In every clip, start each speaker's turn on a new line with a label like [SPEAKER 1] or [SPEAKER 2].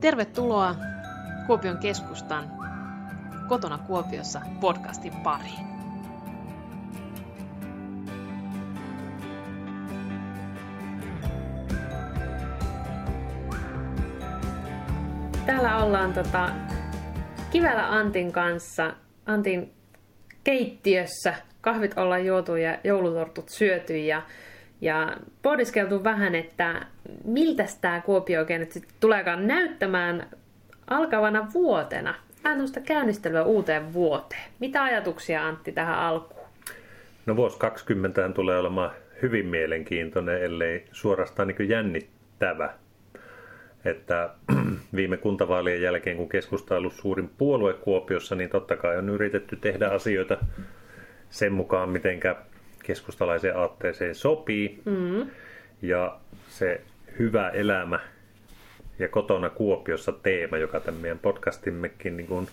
[SPEAKER 1] Tervetuloa Kuopion keskustan Kotona Kuopiossa podcastin pariin. Täällä ollaan tota, Kivälä Antin kanssa, Antin keittiössä. Kahvit ollaan juotu ja joulutortut syöty ja, ja pohdiskeltu vähän, että miltä tämä Kuopio oikein nyt tuleekaan näyttämään alkavana vuotena. Annosta käynnistelyä uuteen vuoteen. Mitä ajatuksia Antti tähän alkuun?
[SPEAKER 2] No vuosi 20 tulee olemaan hyvin mielenkiintoinen, ellei suorastaan niin jännittävä että viime kuntavaalien jälkeen, kun keskusta on ollut suurin puolue Kuopiossa, niin totta kai on yritetty tehdä asioita sen mukaan, mitenkä keskustalaiseen aatteeseen sopii. Mm. Ja se hyvä elämä ja kotona Kuopiossa teema, joka tämän meidän podcastimmekin niin kuin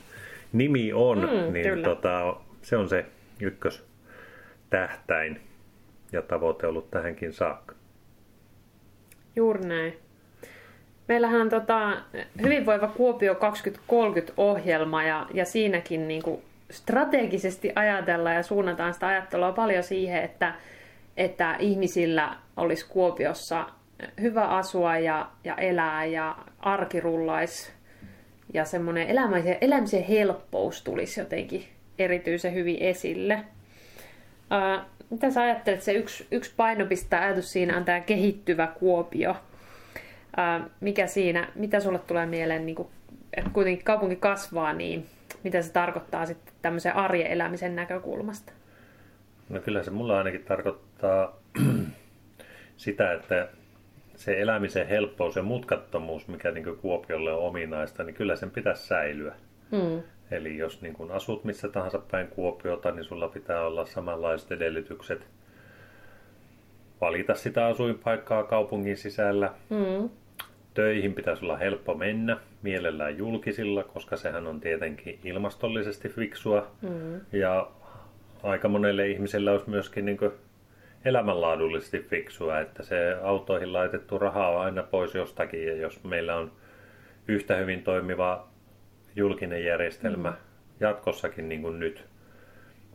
[SPEAKER 2] nimi on, mm, niin tota, se on se ykkös tähtäin ja tavoite ollut tähänkin saakka.
[SPEAKER 1] Juuri näin. Meillähän on tota, Hyvinvoiva Kuopio 2030-ohjelma ja, ja siinäkin niin kuin strategisesti ajatellaan ja suunnataan sitä ajattelua paljon siihen, että, että ihmisillä olisi Kuopiossa hyvä asua ja, ja elää ja arki rullaisi ja semmoinen elämisen, elämisen helppous tulisi jotenkin erityisen hyvin esille. Ää, mitä sä ajattelet, se yksi, yksi painopista ajatus siinä on tämä kehittyvä Kuopio – Ää, mikä siinä, mitä sulle tulee mieleen, niin kuin, että kuitenkin kaupunki kasvaa, niin mitä se tarkoittaa sitten tämmöisen arjen elämisen näkökulmasta?
[SPEAKER 2] No kyllä se mulla ainakin tarkoittaa sitä, että se elämisen helppous ja mutkattomuus, mikä niin Kuopiolle on ominaista, niin kyllä sen pitäisi säilyä. Mm. Eli jos niin kuin asut missä tahansa päin Kuopiota, niin sulla pitää olla samanlaiset edellytykset valita sitä asuinpaikkaa kaupungin sisällä. Mm töihin pitäisi olla helppo mennä, mielellään julkisilla, koska sehän on tietenkin ilmastollisesti fiksua. Mm. Ja aika monelle ihmiselle olisi myöskin niin elämänlaadullisesti fiksua, että se autoihin laitettu raha on aina pois jostakin. Ja jos meillä on yhtä hyvin toimiva julkinen järjestelmä mm. jatkossakin niin kuin nyt,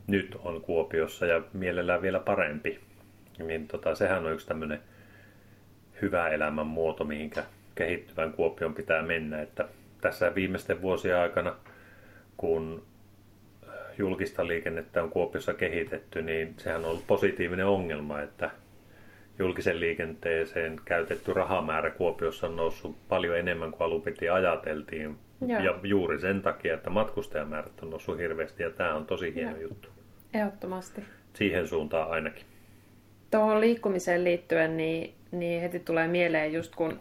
[SPEAKER 2] nyt on Kuopiossa ja mielellään vielä parempi, niin tota, sehän on yksi tämmöinen hyvä elämän muoto, mihinkä kehittyvän Kuopion pitää mennä. Että tässä viimeisten vuosien aikana, kun julkista liikennettä on Kuopiossa kehitetty, niin sehän on ollut positiivinen ongelma, että julkisen liikenteeseen käytetty rahamäärä Kuopiossa on noussut paljon enemmän kuin alun piti ajateltiin. Joo. Ja juuri sen takia, että matkustajamäärät on noussut hirveästi ja tämä on tosi hieno Joo. juttu.
[SPEAKER 1] Ehdottomasti.
[SPEAKER 2] Siihen suuntaan ainakin.
[SPEAKER 1] Tuohon liikkumiseen liittyen, niin, niin heti tulee mieleen just kun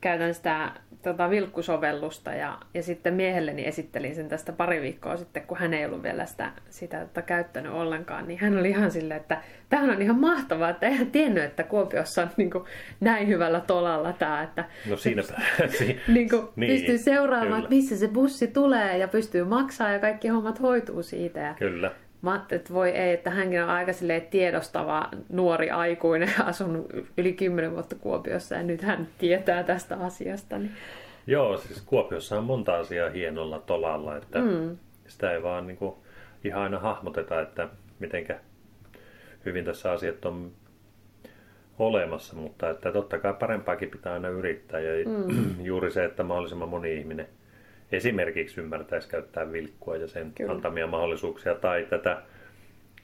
[SPEAKER 1] käytän sitä tota, vilkkusovellusta ja, ja sitten miehelleni esittelin sen tästä pari viikkoa sitten, kun hän ei ollut vielä sitä, sitä tota, käyttänyt ollenkaan, niin hän oli ihan silleen, että tämähän on ihan mahtavaa, että eihän tiennyt, että Kuopiossa on niin kuin, näin hyvällä tolalla tämä, että
[SPEAKER 2] no siinä
[SPEAKER 1] niin kuin, niin, pystyy seuraamaan, että missä se bussi tulee ja pystyy maksaa ja kaikki hommat hoituu siitä. Ja
[SPEAKER 2] kyllä.
[SPEAKER 1] Mä ajattelin, että voi ei, että hänkin on aika tiedostava nuori aikuinen, asunut yli kymmenen vuotta Kuopiossa ja nyt hän tietää tästä asiasta. Niin...
[SPEAKER 2] Joo, siis Kuopiossa on monta asiaa hienolla tolalla, että mm. sitä ei vaan niin kuin, ihan aina hahmoteta, että mitenkä hyvin tässä asiat on olemassa, mutta että totta kai parempaakin pitää aina yrittää ja mm. juuri se, että mahdollisimman moni ihminen esimerkiksi ymmärtäisi käyttää vilkkua ja sen Kyllä. antamia mahdollisuuksia tai tätä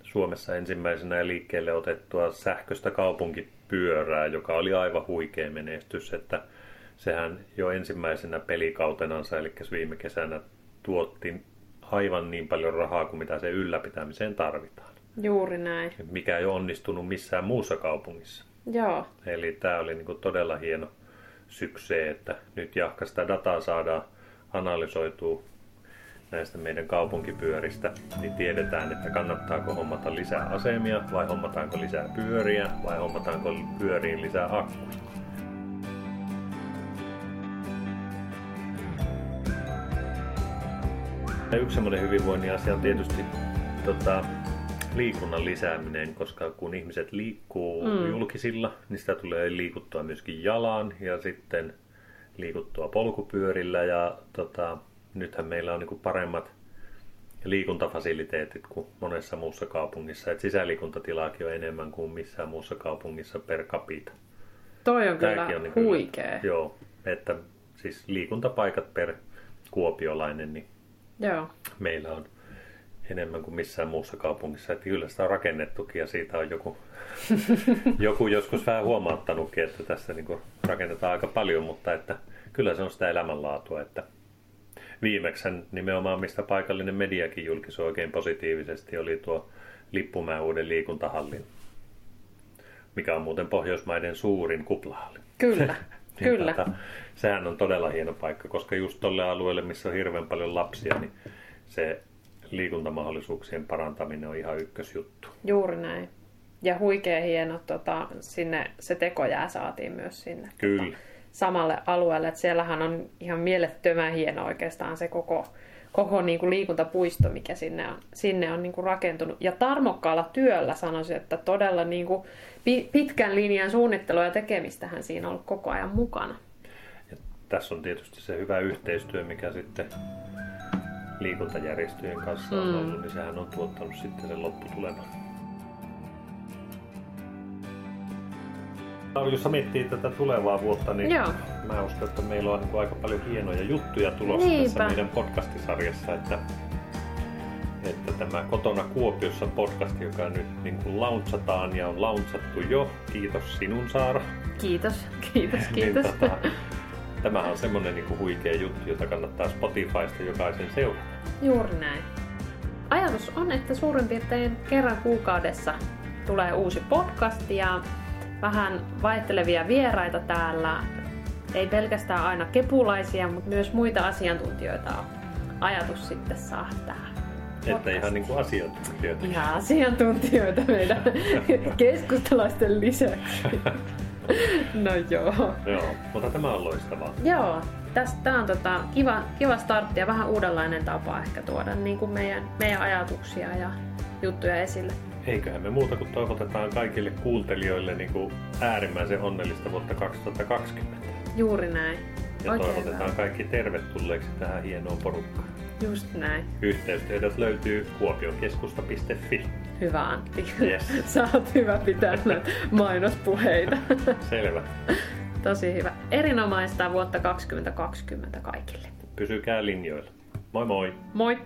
[SPEAKER 2] Suomessa ensimmäisenä liikkeelle otettua sähköistä kaupunkipyörää, joka oli aivan huikea menestys, että sehän jo ensimmäisenä pelikautenansa, eli viime kesänä tuotti aivan niin paljon rahaa kuin mitä se ylläpitämiseen tarvitaan.
[SPEAKER 1] Juuri näin.
[SPEAKER 2] Mikä ei ole onnistunut missään muussa kaupungissa.
[SPEAKER 1] Joo.
[SPEAKER 2] Eli tämä oli niin todella hieno syksy, että nyt jahka sitä dataa saadaan analysoituu näistä meidän kaupunkipyöristä, niin tiedetään, että kannattaako hommata lisää asemia vai hommataanko lisää pyöriä vai hommataanko pyöriin lisää akkuja. Ja yksi semmoinen hyvinvoinnin asia on tietysti tota, liikunnan lisääminen, koska kun ihmiset liikkuu mm. julkisilla, niin sitä tulee liikuttua myöskin jalan ja sitten liikuttua polkupyörillä ja tota, nythän meillä on niin kuin paremmat liikuntafasiliteetit kuin monessa muussa kaupungissa. Et sisäliikuntatilaakin on enemmän kuin missään muussa kaupungissa per capita.
[SPEAKER 1] Toi on Tämäkin kyllä on niin huikea. Kyllä,
[SPEAKER 2] joo, että siis liikuntapaikat per kuopiolainen, niin
[SPEAKER 1] joo.
[SPEAKER 2] meillä on enemmän kuin missään muussa kaupungissa. Että kyllä sitä on rakennettukin ja siitä on joku, joku joskus vähän huomauttanutkin, että tässä niin rakennetaan aika paljon, mutta että kyllä se on sitä elämänlaatua, että viimeksi nimenomaan, mistä paikallinen mediakin julkisoi oikein positiivisesti, oli tuo Lippumäen uuden liikuntahallin, mikä on muuten Pohjoismaiden suurin kuplahalli.
[SPEAKER 1] Kyllä, niin kyllä.
[SPEAKER 2] Tota, sehän on todella hieno paikka, koska just tolle alueelle, missä on hirveän paljon lapsia, niin se liikuntamahdollisuuksien parantaminen on ihan ykkösjuttu.
[SPEAKER 1] Juuri näin. Ja huikea hieno, tota, sinne se tekojää saatiin myös sinne.
[SPEAKER 2] Kyllä. Tota,
[SPEAKER 1] samalle alueelle. Että siellähän on ihan mielettömän hieno oikeastaan se koko, koko niin kuin liikuntapuisto, mikä sinne on, sinne on niin kuin rakentunut. Ja tarmokkaalla työllä sanoisin, että todella niin kuin pitkän linjan suunnittelua ja tekemistähän siinä on ollut koko ajan mukana.
[SPEAKER 2] Ja tässä on tietysti se hyvä yhteistyö, mikä sitten liikuntajärjestöjen kanssa on mm. ollut, niin sehän on tuottanut sitten sen lopputuleman. Jos miettii tätä tulevaa vuotta, niin Joo. mä uskon, että meillä on niin aika paljon hienoja juttuja tulossa Niinpä. tässä meidän podcastisarjassa. Että, että tämä Kotona Kuopiossa podcast, joka nyt niin kuin launchataan ja on launchattu jo. Kiitos sinun Saara.
[SPEAKER 1] Kiitos, kiitos, niin kiitos. niin, tota,
[SPEAKER 2] tämähän on semmoinen niin kuin huikea juttu, jota kannattaa Spotifysta jokaisen seurata.
[SPEAKER 1] Juuri näin. Ajatus on, että suurin piirtein kerran kuukaudessa tulee uusi podcast ja vähän vaihtelevia vieraita täällä. Ei pelkästään aina kepulaisia, mutta myös muita asiantuntijoita on ajatus sitten saa tähän.
[SPEAKER 2] Että ihan niin kuin asiantuntijoita.
[SPEAKER 1] Ihan asiantuntijoita meidän keskustalaisten lisäksi. No joo.
[SPEAKER 2] Joo, mutta tämä on loistavaa.
[SPEAKER 1] Joo, tästä on tota, kiva, kiva startti ja vähän uudenlainen tapa ehkä tuoda niin kuin meidän, meidän ajatuksia ja juttuja esille
[SPEAKER 2] eiköhän me muuta kuin toivotetaan kaikille kuuntelijoille niin kuin äärimmäisen onnellista vuotta 2020.
[SPEAKER 1] Juuri näin.
[SPEAKER 2] Ja Oikein toivotetaan hyvä. kaikki tervetulleeksi tähän hienoon porukkaan.
[SPEAKER 1] Just näin.
[SPEAKER 2] Yhteystiedot löytyy kuopiokeskusta.fi.
[SPEAKER 1] Hyvä Antti. Yes. Sä oot hyvä pitää näitä mainospuheita.
[SPEAKER 2] Selvä.
[SPEAKER 1] Tosi hyvä. Erinomaista vuotta 2020 kaikille.
[SPEAKER 2] Pysykää linjoilla. Moi moi.
[SPEAKER 1] Moi.